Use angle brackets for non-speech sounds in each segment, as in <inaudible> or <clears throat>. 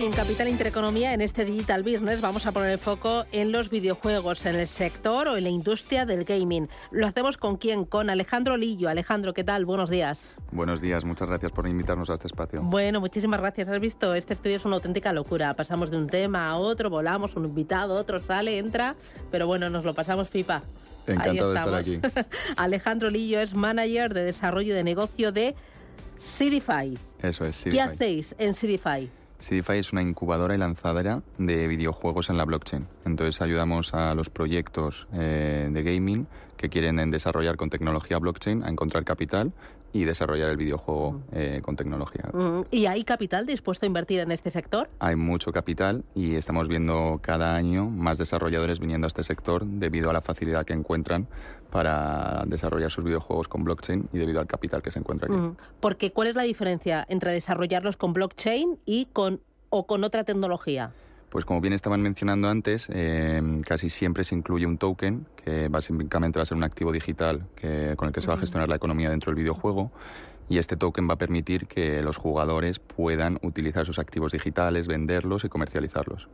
Hoy en Capital Intereconomía, en este Digital Business, vamos a poner el foco en los videojuegos, en el sector o en la industria del gaming. ¿Lo hacemos con quién? Con Alejandro Lillo. Alejandro, ¿qué tal? Buenos días. Buenos días, muchas gracias por invitarnos a este espacio. Bueno, muchísimas gracias. Has visto, este estudio es una auténtica locura. Pasamos de un tema a otro, volamos, un invitado, otro sale, entra, pero bueno, nos lo pasamos pipa. Encantado de estar aquí. <laughs> Alejandro Lillo es manager de desarrollo de negocio de Sidify. Eso es, Sidify. ¿Qué hacéis en Sidify? Sidify es una incubadora y lanzadera de videojuegos en la blockchain. Entonces ayudamos a los proyectos eh, de gaming que quieren desarrollar con tecnología blockchain a encontrar capital y desarrollar el videojuego eh, con tecnología. ¿Y hay capital dispuesto a invertir en este sector? Hay mucho capital y estamos viendo cada año más desarrolladores viniendo a este sector debido a la facilidad que encuentran para desarrollar sus videojuegos con blockchain y debido al capital que se encuentra aquí. Porque ¿cuál es la diferencia entre desarrollarlos con blockchain y con o con otra tecnología? Pues como bien estaban mencionando antes, eh, casi siempre se incluye un token, que básicamente va a ser un activo digital que, con el que se va a gestionar la economía dentro del videojuego. Y este token va a permitir que los jugadores puedan utilizar sus activos digitales, venderlos y comercializarlos.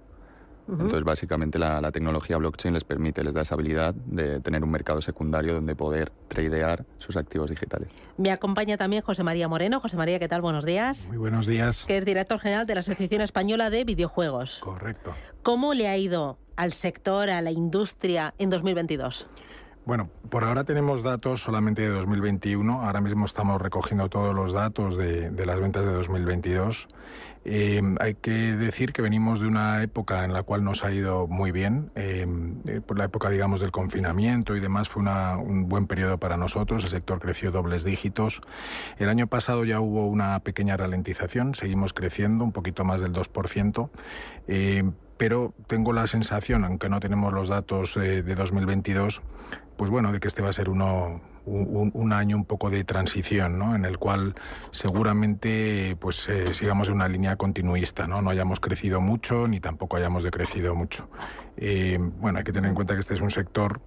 Entonces, básicamente, la, tecnología blockchain les permite, les da esa habilidad de tener un mercado secundario donde poder tradear sus activos digitales. Me acompaña también José María Moreno. José María, ¿qué tal? Buenos días. Muy buenos días. Que es director general de la Asociación Española de Videojuegos. Correcto. ¿Cómo le ha ido al sector, a la industria en 2022? Bueno, por ahora tenemos datos solamente de 2021. Ahora mismo estamos recogiendo todos los datos de, las ventas de 2022. Eh, hay que decir que venimos de una época en la cual nos ha ido muy bien. Eh, eh, por la época, digamos, del confinamiento y demás fue un buen periodo para nosotros. El sector creció dobles dígitos. El año pasado ya hubo una pequeña ralentización. Seguimos creciendo un poquito más del 2% pero tengo la sensación, aunque no tenemos los datos de 2022, pues bueno, de que este va a ser uno, un, año un poco de transición, ¿no? En el cual seguramente pues eh, sigamos en una línea continuista, ¿no? No hayamos crecido mucho ni tampoco hayamos decrecido mucho. Eh, bueno, hay que tener en cuenta que este es un sector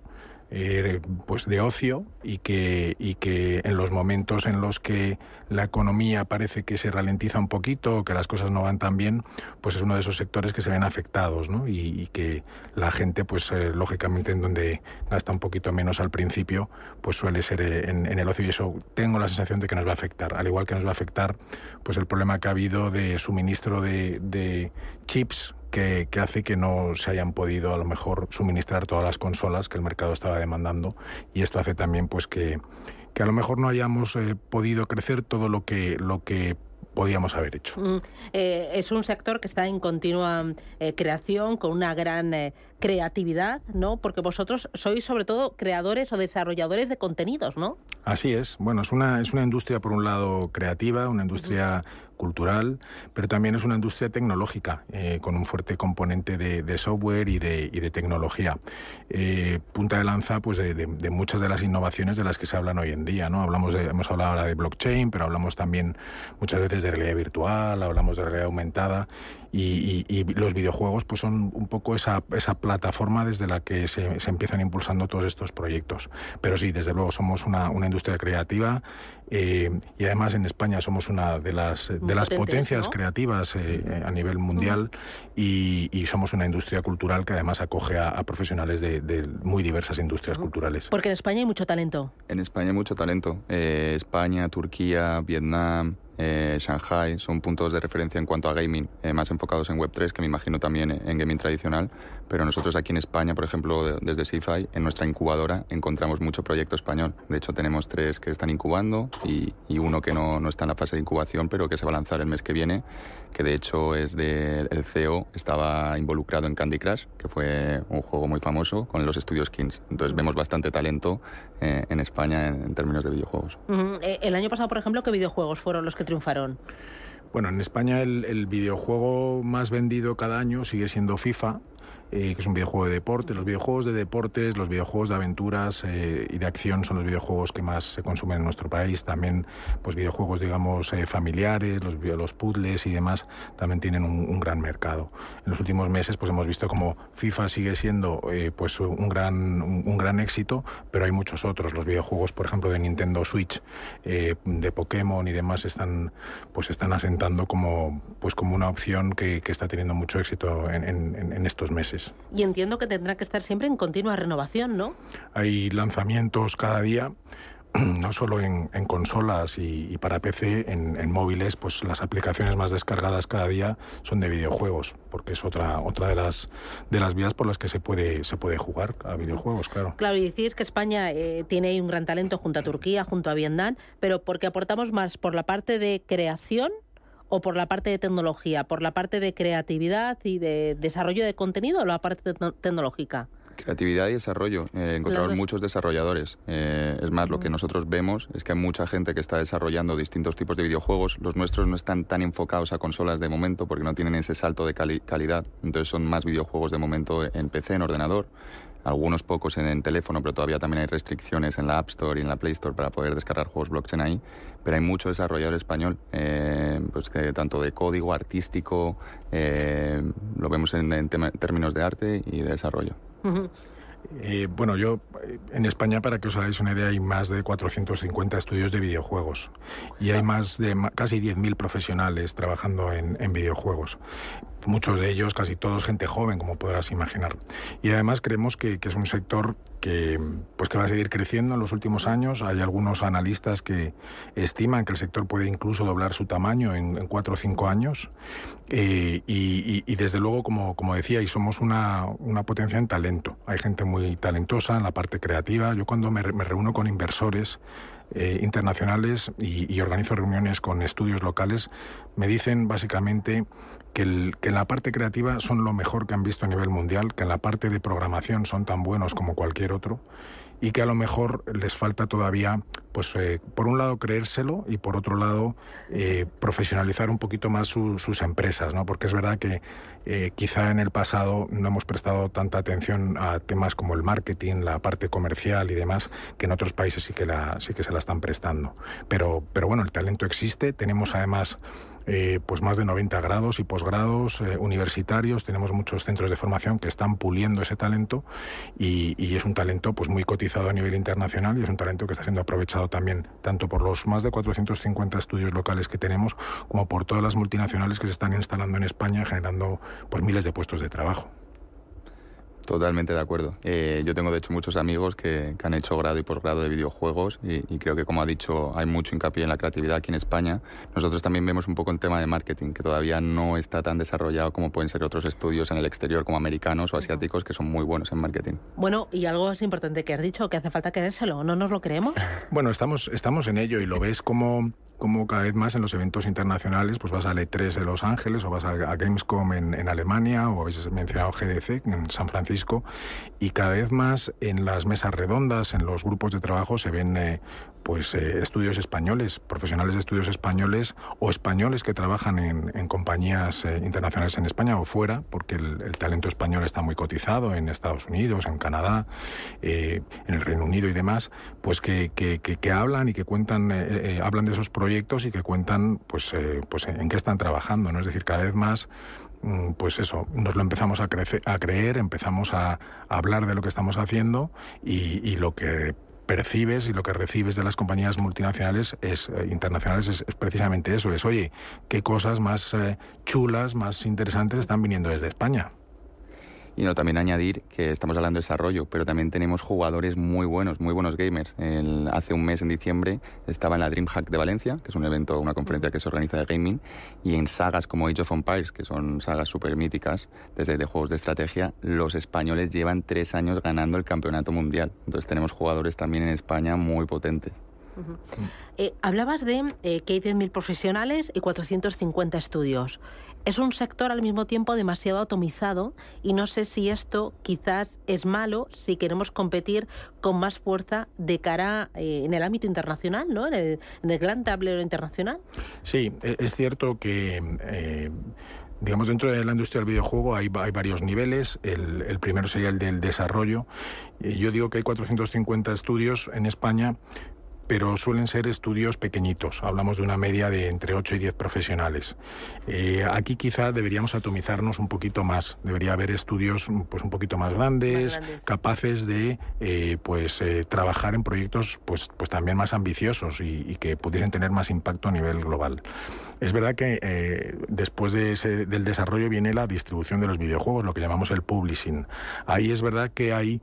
eh, pues de ocio y que, y que en los momentos en los que la economía parece que se ralentiza un poquito o que las cosas no van tan bien, pues es uno de esos sectores que se ven afectados ¿no? y, que la gente, pues eh, lógicamente en donde gasta un poquito menos al principio, pues suele ser eh, en, el ocio y eso tengo la sensación de que nos va a afectar, al igual que nos va a afectar pues el problema que ha habido de suministro de, de chips que, hace que no se hayan podido a lo mejor suministrar todas las consolas que el mercado estaba demandando y esto hace también pues que, que a lo mejor no hayamos eh, podido crecer todo lo que, lo que podíamos haber hecho. Mm, eh, es un sector que está en continua eh, creación, con una gran creatividad, ¿no? Porque vosotros sois sobre todo creadores o desarrolladores de contenidos, ¿no? Así es. Bueno, es una, es una industria, por un lado, creativa, una industria cultural, pero también es una industria tecnológica, eh, con un fuerte componente de, software y de, y de tecnología. Eh, punta de lanza pues, de, muchas de las innovaciones de las que se hablan hoy en día. ¿no? Hablamos hemos hablado ahora de blockchain, pero hablamos también muchas veces de realidad virtual, hablamos de realidad aumentada y, los videojuegos pues son un poco esa, esa plataforma desde la que se, se, empiezan impulsando todos estos proyectos. Pero sí, desde luego somos una, una industria creativa eh, y además en España somos una de las, de las potencias creativas eh, eh, a nivel mundial y, somos una industria cultural que además acoge a, profesionales de, de, muy diversas industrias culturales. Porque en España hay mucho talento. En España hay mucho talento. España, Turquía, Vietnam, eh, Shanghai, son puntos de referencia en cuanto a gaming, eh, más enfocados en Web3, que me imagino también en gaming tradicional. Pero nosotros aquí en España, por ejemplo, desde CIFI, en nuestra incubadora, encontramos mucho proyecto español. De hecho, tenemos tres que están incubando y, uno que no, no, está en la fase de incubación, pero que se va a lanzar el mes que viene, que de hecho es del el CEO, estaba involucrado en Candy Crush, que fue un juego muy famoso con los estudios Kings. Entonces vemos bastante talento eh, en España en, términos de videojuegos. El año pasado, por ejemplo, ¿qué videojuegos fueron los que Bueno, en España el, videojuego más vendido cada año sigue siendo FIFA. Que es un videojuego de deporte. Los videojuegos de deportes, los videojuegos de aventuras y de acción son los videojuegos que más se consumen en nuestro país. También, pues videojuegos, digamos, familiares, los, los puzzles y demás, también tienen un, gran mercado. En los últimos meses, pues hemos visto como FIFA sigue siendo, pues un gran, un gran éxito, pero hay muchos otros. Los videojuegos, por ejemplo, de Nintendo Switch, eh, de Pokémon y demás, están, pues están asentando como, pues como una opción que, está teniendo mucho éxito en, en, estos meses. Y entiendo que tendrá que estar siempre en continua renovación, ¿no? Hay lanzamientos cada día. <clears throat> no solo en, consolas y, para PC, en, móviles, pues las aplicaciones más descargadas cada día son de videojuegos, porque es otra otra de las de las vías por las que se puede se puede jugar a videojuegos, claro. Claro, y decís que España eh, tiene un gran talento junto a Turquía, junto a Vietnam, pero porque aportamos más por la parte de creación o por la parte de tecnología, por la parte de creatividad y de desarrollo de contenido o la parte tecnológica. Creatividad y desarrollo. Eh, encontramos muchos desarrolladores. Eh, es más, lo que nosotros vemos es que hay mucha gente que está desarrollando distintos tipos de videojuegos. Los nuestros no están tan enfocados a consolas de momento porque no tienen ese salto de calidad. Entonces son más videojuegos de momento en PC, en ordenador. Algunos pocos en, teléfono, pero todavía también hay restricciones en la App Store y en la Play Store para poder descargar juegos blockchain ahí. Pero hay mucho desarrollador español, eh, pues que tanto de código artístico, lo vemos en términos de arte y de desarrollo. Eh, bueno, yo eh, en España, para que os hagáis una idea, hay más de 450 estudios de videojuegos y hay más de casi 10.000 profesionales trabajando en, videojuegos. Muchos de ellos, casi todos, gente joven, como podrás imaginar. Y además creemos que, es un sector que, pues que va a seguir creciendo en los últimos años. Hay algunos analistas que estiman que el sector puede incluso doblar su tamaño en, cuatro o cinco años. Eh, y, desde luego, como, como decía, y somos una, una, potencia en talento. Hay gente muy talentosa en la parte creativa. Yo cuando me reúno con inversores, eh, internacionales y, organizo reuniones con estudios locales, me dicen básicamente que, que, en la parte creativa son lo mejor que han visto a nivel mundial, que en la parte de programación son tan buenos como cualquier otro y que a lo mejor les falta todavía, pues eh, por un lado creérselo y por otro lado eh, profesionalizar un poquito más sus empresas, ¿no? Porque es verdad que eh, quizá en el pasado no hemos prestado tanta atención a temas como el marketing, la parte comercial y demás, que en otros países sí que la, sí que se la están prestando. Pero, pero bueno, el talento existe. Tenemos además eh, pues más de 90 grados y posgrados eh, universitarios. Tenemos muchos centros de formación que están puliendo ese talento y, es un talento pues muy cotizado a nivel internacional y es un talento que está siendo aprovechado también tanto por los más de 450 estudios locales que tenemos como por todas las multinacionales que se están instalando en España generando pues miles de puestos de trabajo. Totalmente de acuerdo. Eh, yo tengo de hecho muchos amigos que, han hecho grado y posgrado de videojuegos y, creo que como ha dicho hay mucho hincapié en la creatividad aquí en España. Nosotros también vemos un poco en tema de marketing que todavía no está tan desarrollado como pueden ser otros estudios en el exterior como americanos o asiáticos que son muy buenos en marketing. Bueno, y algo es importante que has dicho, que hace falta querérselo, ¿no nos lo creemos? <laughs> Bueno, estamos, estamos en ello y lo ves como como cada vez más en los eventos internacionales, pues vas a E3 de Los Ángeles o vas a, Gamescom en, Alemania o habéis mencionado GDC en San Francisco. Y cada vez más en las mesas redondas, en los grupos de trabajo se ven eh, pues eh, estudios españoles, profesionales de estudios españoles o españoles que trabajan en, compañías eh, internacionales en España o fuera, porque el, talento español está muy cotizado en Estados Unidos, en Canadá, en el Reino Unido y demás, pues que, que hablan y que cuentan, hablan de esos proyectos y que cuentan pues, pues en qué están trabajando, ¿no? Es decir, cada vez más Mm, pues eso, nos lo empezamos a, a creer, empezamos a, hablar de lo que estamos haciendo y, lo que percibes y lo que recibes de las compañías multinacionales es, eh, internacionales es, precisamente eso, es oye, qué cosas más eh, chulas, más interesantes están viniendo desde España. Y no, también añadir que estamos hablando de desarrollo, pero también tenemos jugadores muy buenos, muy buenos gamers. hace un mes, en diciembre, estaba en la DreamHack de Valencia, que es un evento, una conferencia que se organiza de gaming, y en sagas como Age of Empires, que son sagas súper míticas, desde de juegos de estrategia, los españoles llevan tres años ganando el campeonato mundial. Entonces tenemos jugadores también en España muy potentes. Eh, hablabas de eh, que hay 10.000 profesionales y 450 estudios. Es un sector al mismo tiempo demasiado atomizado y no sé si esto quizás es malo si queremos competir con más fuerza de cara eh, en el ámbito internacional, ¿no? En el, gran tablero internacional. Sí, e, es cierto que digamos, dentro de la industria del videojuego hay, hay varios niveles. El, el, primero sería el del desarrollo. Yo digo que hay 450 estudios en España pero suelen ser estudios pequeñitos. Hablamos de una media de entre 8 y 10 profesionales. Eh, aquí quizá deberíamos atomizarnos un poquito más. Debería haber estudios pues, un poquito más grandes, capaces de eh, pues, eh, trabajar en proyectos pues, pues también más ambiciosos y, que pudiesen tener más impacto a nivel global. Es verdad que después de ese, del desarrollo viene la distribución de los videojuegos, lo que llamamos el publishing. Ahí es verdad que hay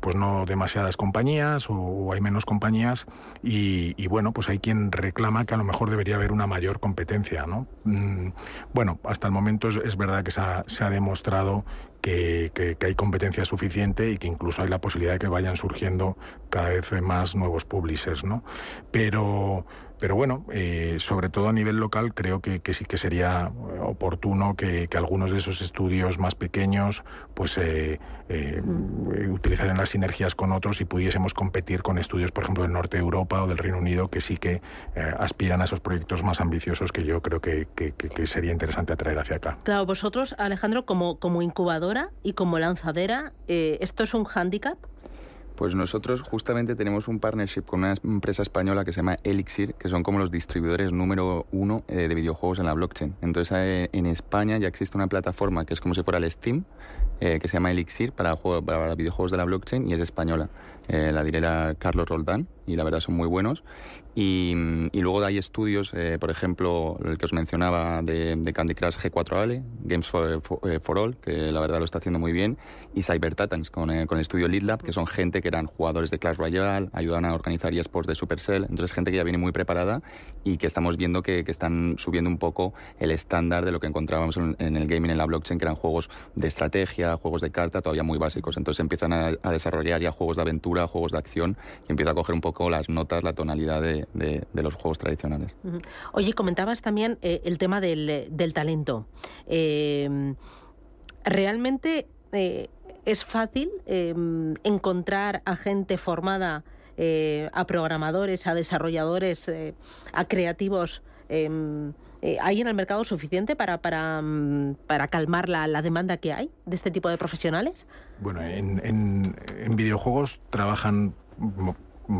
pues no demasiadas compañías o hay menos compañías y, bueno, pues hay quien reclama que a lo mejor debería haber una mayor competencia, ¿no? Mm, bueno, hasta el momento es, verdad que se ha, demostrado que, hay competencia suficiente y que incluso hay la posibilidad de que vayan surgiendo cada vez más nuevos publishers, ¿no? Pero pero bueno, eh, sobre todo a nivel local creo que, sí que sería eh, oportuno que, algunos de esos estudios más pequeños pues eh, utilizaran las sinergias con otros y pudiésemos competir con estudios, por ejemplo, del norte de Europa o del Reino Unido que sí que aspiran a esos proyectos más ambiciosos que yo creo que, sería interesante atraer hacia acá. Claro, vosotros, Alejandro, como, como incubadora y como lanzadera, ¿esto es un hándicap? Pues nosotros justamente tenemos un partnership con una empresa española que se llama Elixir, que son como los distribuidores número uno eh, de videojuegos en la blockchain. Entonces eh, en España ya existe una plataforma que es como si fuera el Steam, eh, que se llama Elixir para, para videojuegos de la blockchain y es española. La diré Carlos Roldán y la verdad son muy buenos. Y, luego hay estudios, eh, por ejemplo, el que os mencionaba de, Candy Crush G4Ale, Games for, eh, for, All, que la verdad lo está haciendo muy bien, y Cyber Titans con, eh, con el estudio Lead Lab, que son gente que eran jugadores de Clash Royale, ayudan a organizar eSports de Supercell, entonces gente que ya viene muy preparada y que estamos viendo que, que están subiendo un poco el estándar de lo que encontrábamos en, el gaming en la blockchain, que eran juegos de estrategia, juegos de carta, todavía muy básicos. Entonces empiezan a, a desarrollar ya juegos de aventura, juegos de acción, y empieza a coger un poco las notas, la tonalidad de, los juegos tradicionales. Oye, comentabas también eh, el tema del, talento. Eh, ¿Realmente eh, es fácil encontrar a gente formada, a programadores, a desarrolladores, a creativos? ¿Hay en el mercado suficiente para, para, mm, para calmar la, la, demanda que hay de este tipo de profesionales? Bueno, en, en, en videojuegos trabajan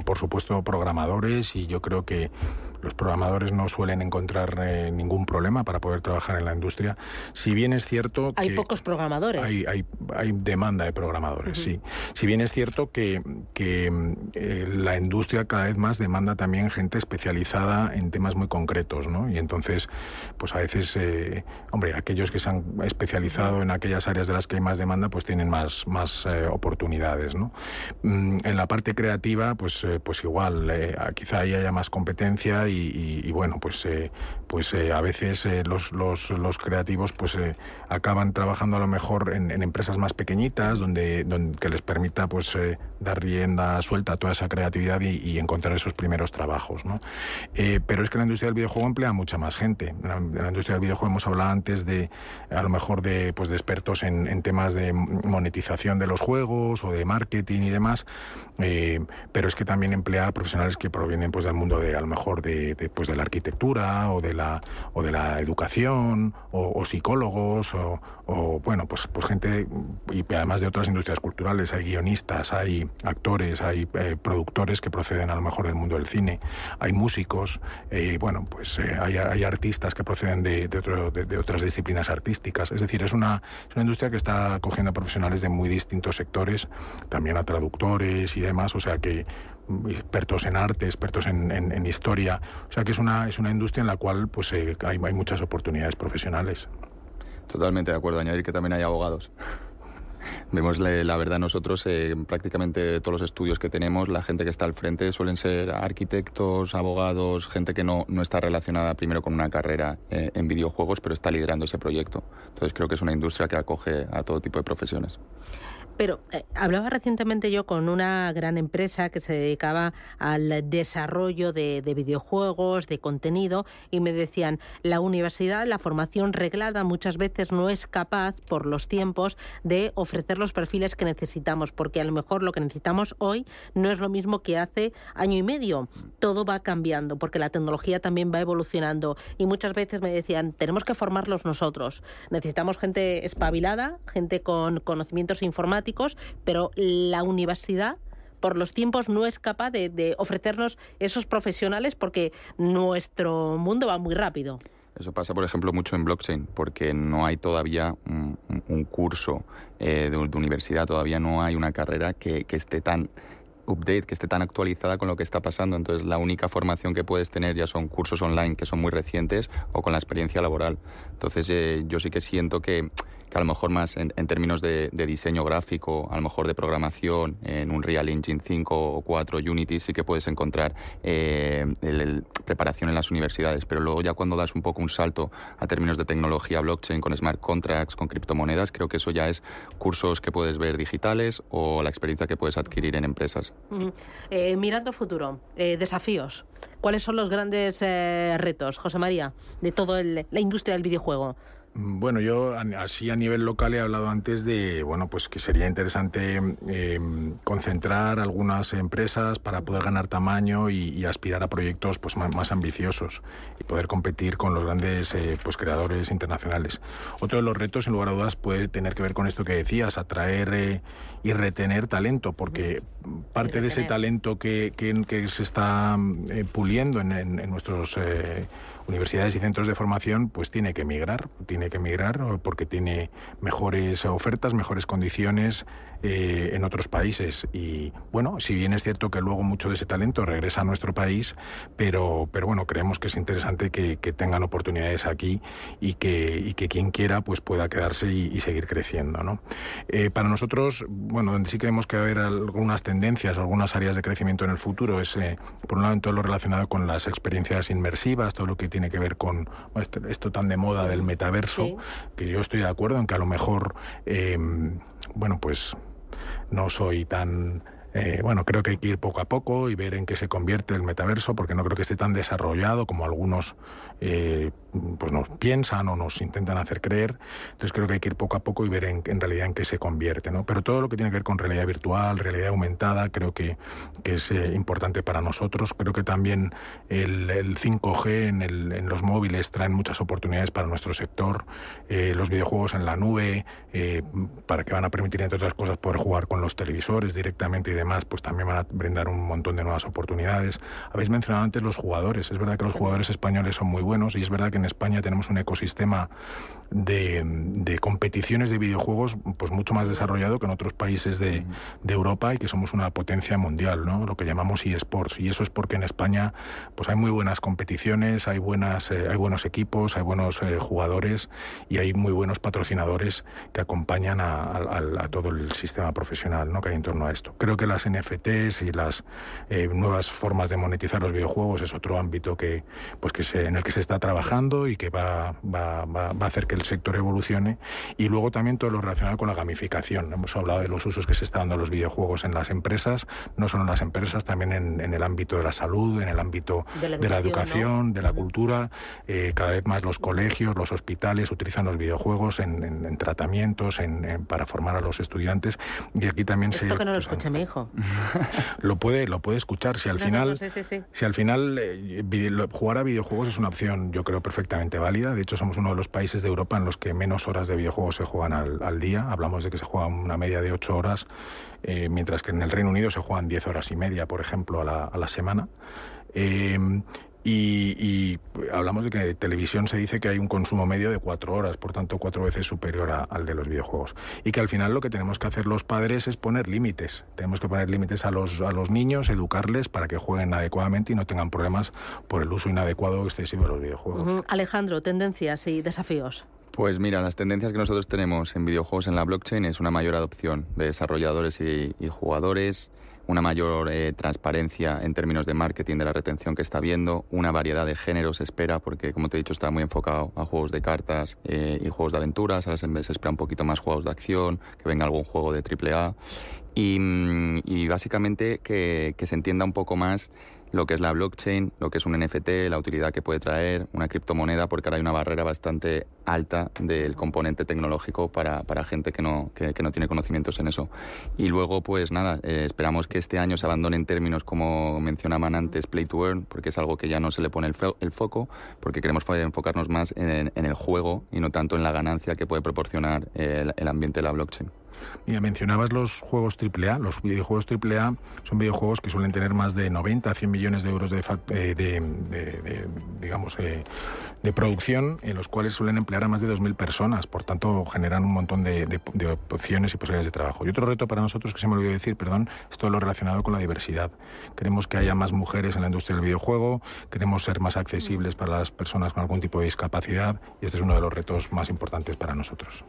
por supuesto, programadores y yo creo que los programadores no suelen encontrar eh, ningún problema para poder trabajar en la industria. Si bien es cierto hay pocos programadores. Hay, hay, hay demanda de programadores, sí. Si bien es cierto que, que eh, la industria cada vez más demanda también gente especializada en temas muy concretos, ¿no? Y entonces, pues a veces, eh, hombre, aquellos que se han especializado en aquellas áreas de las que hay más demanda, pues tienen más, más oportunidades, ¿no? Mm, en la parte creativa, pues, pues igual, quizá ahí haya más competencia y, bueno, pues, eh, pues eh, a veces eh, los, los, creativos pues acaban trabajando a lo mejor en, empresas más pequeñitas donde, donde, que les permita pues dar rienda suelta a toda esa creatividad y, encontrar esos primeros trabajos, ¿no? pero es que la industria del videojuego emplea mucha más gente. En la, industria del videojuego hemos hablado antes de a lo mejor de, pues, de expertos en, temas de monetización de los juegos o de marketing y demás, pero es que también emplea profesionales que provienen pues del mundo de a lo mejor de de, pues de la arquitectura o de la, o de la educación o, psicólogos o, bueno, pues, pues gente y además de otras industrias culturales, hay guionistas, hay actores, hay eh, productores que proceden a lo mejor del mundo del cine, hay músicos, eh, bueno, pues eh, hay, artistas que proceden de, de, otras disciplinas artísticas. Es decir, es una, es una industria que está cogiendo a profesionales de muy distintos sectores, también a traductores y demás, o sea que expertos en arte, expertos en, historia. O sea que es una, es una industria en la cual pues, eh, hay, hay, muchas oportunidades profesionales. Totalmente de acuerdo. Añadir que también hay abogados. <laughs> Vemos la verdad nosotros, eh, prácticamente todos los estudios que tenemos, la gente que está al frente suelen ser arquitectos, abogados, gente que no, no está relacionada primero con una carrera eh, en videojuegos, pero está liderando ese proyecto. Entonces creo que es una industria que acoge a todo tipo de profesiones. Pero eh, hablaba recientemente yo con una gran empresa que se dedicaba al desarrollo de, videojuegos, de contenido, y me decían, la universidad, la formación reglada muchas veces no es capaz, por los tiempos, de ofrecer los perfiles que necesitamos, porque a lo mejor lo que necesitamos hoy no es lo mismo que hace año y medio. Todo va cambiando, porque la tecnología también va evolucionando, y muchas veces me decían, tenemos que formarlos nosotros. Necesitamos gente espabilada, gente con conocimientos informáticos, pero la universidad por los tiempos no es capaz de, ofrecernos esos profesionales porque nuestro mundo va muy rápido. Eso pasa, por ejemplo, mucho en blockchain, porque no hay todavía un, curso eh, de, universidad, todavía no hay una carrera que, esté tan update, que esté tan actualizada con lo que está pasando. Entonces, la única formación que puedes tener ya son cursos online que son muy recientes o con la experiencia laboral. Entonces, eh, yo sí que siento que que a lo mejor más en, términos de, diseño gráfico, a lo mejor de programación, en un Real Engine 5 o 4 Unity sí que puedes encontrar eh, el, preparación en las universidades, pero luego ya cuando das un poco un salto a términos de tecnología blockchain con smart contracts, con criptomonedas, creo que eso ya es cursos que puedes ver digitales o la experiencia que puedes adquirir en empresas. Eh, mirando futuro, eh, desafíos. ¿Cuáles son los grandes retos, José María, de toda la industria del videojuego? Bueno, yo así a nivel local he hablado antes de, bueno, pues que sería interesante em, concentrar algunas empresas para poder ganar tamaño y, aspirar a proyectos pues más, ambiciosos y poder competir con los grandes eh, pues creadores internacionales. Otro de los retos, en lugar de dudas, puede tener que ver con esto que decías, atraer eh, y retener talento, porque parte de ese talento que, que, se está eh, puliendo en, en, en nuestros universidades y centros de formación, pues tiene que migrar, tiene que migrar porque tiene mejores ofertas, mejores condiciones eh, en otros países. Y bueno, si bien es cierto que luego mucho de ese talento regresa a nuestro país, pero, pero bueno, creemos que es interesante que, tengan oportunidades aquí y que, y que quien quiera pues pueda quedarse y, seguir creciendo. ¿no? Eh, para nosotros, bueno, donde sí creemos que va a haber algunas tendencias, algunas áreas de crecimiento en el futuro, es eh, por un lado en todo lo relacionado con las experiencias inmersivas, todo lo que tiene que ver con esto, tan de moda del metaverso, que yo estoy de acuerdo en que a lo mejor, bueno, pues no soy tan eh, bueno, creo que hay que ir poco a poco y ver en qué se convierte el metaverso, porque no creo que esté tan desarrollado como algunos eh, pues nos piensan o nos intentan hacer creer. Entonces creo que hay que ir poco a poco y ver en, realidad en qué se convierte. ¿no? Pero todo lo que tiene que ver con realidad virtual, realidad aumentada, creo que, que es eh, importante para nosotros. Creo que también el, 5G en, el, en, los móviles traen muchas oportunidades para nuestro sector. los videojuegos en la nube, para que van a permitir, entre otras cosas, poder jugar con los televisores directamente y demás, pues también van a brindar un montón de nuevas oportunidades. Habéis mencionado antes los jugadores. Es verdad que los jugadores españoles son muy buenos y es verdad que en España tenemos un ecosistema de, de competiciones de videojuegos pues mucho más desarrollado que en otros países de, de, Europa y que somos una potencia mundial, ¿no? lo que llamamos eSports. Y eso es porque en España pues hay muy buenas competiciones, hay, buenas, eh, hay buenos equipos, hay buenos eh, jugadores y hay muy buenos patrocinadores que acompañan a, a, todo el sistema profesional ¿no? que hay en torno a esto. Creo que las NFTs y las eh, nuevas formas de monetizar los videojuegos es otro ámbito que, pues que se, en el que se está trabajando y que va, va, va, a hacer que el sector evolucione. Y luego también todo lo relacionado con la gamificación. Hemos hablado de los usos que se están dando a los videojuegos en las empresas, no solo en las empresas, también en, en el ámbito de la salud, en el ámbito de la educación, de la, cultura. Eh, cada vez más los colegios, los hospitales utilizan los videojuegos en, en, tratamientos, en, para formar a los estudiantes. Y aquí también Esto se... que no lo pues, escucha mi hijo. <laughs> lo puede, lo puede escuchar. Si al final, si al final eh, jugar a videojuegos es una opción, yo creo, perfectamente válida. De hecho, somos uno de los países de Europa en los que menos horas de videojuegos se juegan al, día. Hablamos de que se juega una media de ocho horas, eh, mientras que en el Reino Unido se juegan diez horas y media, por ejemplo, a la, a la semana. Eh, y, hablamos de que en televisión se dice que hay un consumo medio de cuatro horas, por tanto cuatro veces superior al de los videojuegos. Y que al final lo que tenemos que hacer los padres es poner límites. Tenemos que poner límites a los, a los niños, educarles para que jueguen adecuadamente y no tengan problemas por el uso inadecuado o excesivo de los videojuegos. Alejandro, tendencias y desafíos. Pues mira, las tendencias que nosotros tenemos en videojuegos en la blockchain es una mayor adopción de desarrolladores y, jugadores, una mayor eh, transparencia en términos de marketing de la retención que está habiendo, una variedad de géneros se espera, porque como te he dicho está muy enfocado a juegos de cartas eh, y juegos de aventuras, ahora se, se espera un poquito más juegos de acción, que venga algún juego de AAA y, mm, y básicamente que, que se entienda un poco más lo que es la blockchain, lo que es un NFT, la utilidad que puede traer, una criptomoneda, porque ahora hay una barrera bastante alta del componente tecnológico para, para gente que no, que, no tiene conocimientos en eso. Y luego, pues nada, eh, esperamos que este año se abandonen términos como mencionaban antes, play to earn, porque es algo que ya no se le pone el, el foco, porque queremos enfocarnos más en, el juego y no tanto en la ganancia que puede proporcionar el, el ambiente de la blockchain. Mira, mencionabas los juegos AAA. Los videojuegos AAA son videojuegos que suelen tener más de 90 a 100 millones de euros de, eh, digamos, eh, de producción, en los cuales suelen emplear a más de 2.000 personas. Por tanto, generan un montón de, opciones y posibilidades de trabajo. Y otro reto para nosotros, que se me olvidó decir, perdón, es todo lo relacionado con la diversidad. Queremos que haya más mujeres en la industria del videojuego, queremos ser más accesibles para las personas con algún tipo de discapacidad y este es uno de los retos más importantes para nosotros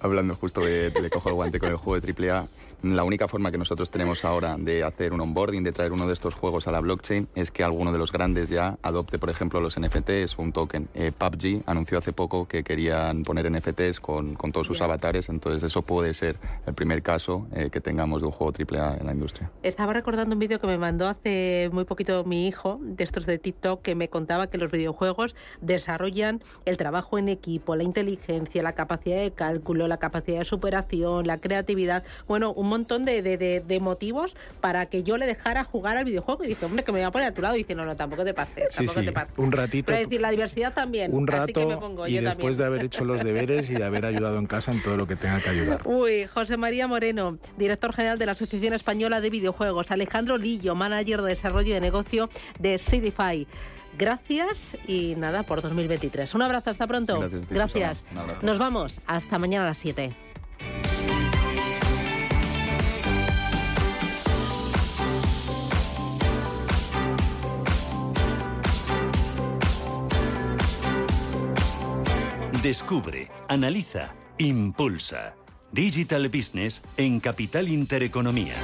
hablando justo de, le cojo el guante con el juego de AAA, la única forma que nosotros tenemos ahora de hacer un onboarding, de traer uno de estos juegos a la blockchain, es que alguno de los grandes ya adopte, por ejemplo, los NFTs o un token. Eh, PUBG anunció hace poco que querían poner NFTs con, con todos sus avatares, entonces eso puede ser el primer caso eh, que tengamos de un juego AAA en la industria. Estaba recordando un vídeo que me mandó hace muy poquito mi hijo, de estos de TikTok, que me contaba que los videojuegos desarrollan el trabajo en equipo, la inteligencia, la capacidad de cálculo, la capacidad de superación, la creatividad. Bueno, un montón de, de, motivos para que yo le dejara jugar al videojuego. Y dice, hombre, que me voy a poner a tu lado. Y dice, no, no, tampoco te pases. Tampoco te pases. Un ratito. Pero decir, la diversidad también. Un rato. y después de haber hecho los deberes y de haber ayudado en casa en todo lo que tenga que ayudar. Uy, José María Moreno, director general de la Asociación Española de Videojuegos. Alejandro Lillo, manager de desarrollo de negocio de Sidify. Gracias y nada por 2023. Un abrazo, hasta pronto. Gracias. Nos vamos. Hasta mañana a las 7. Descubre, analiza, impulsa. Digital Business en Capital Intereconomía.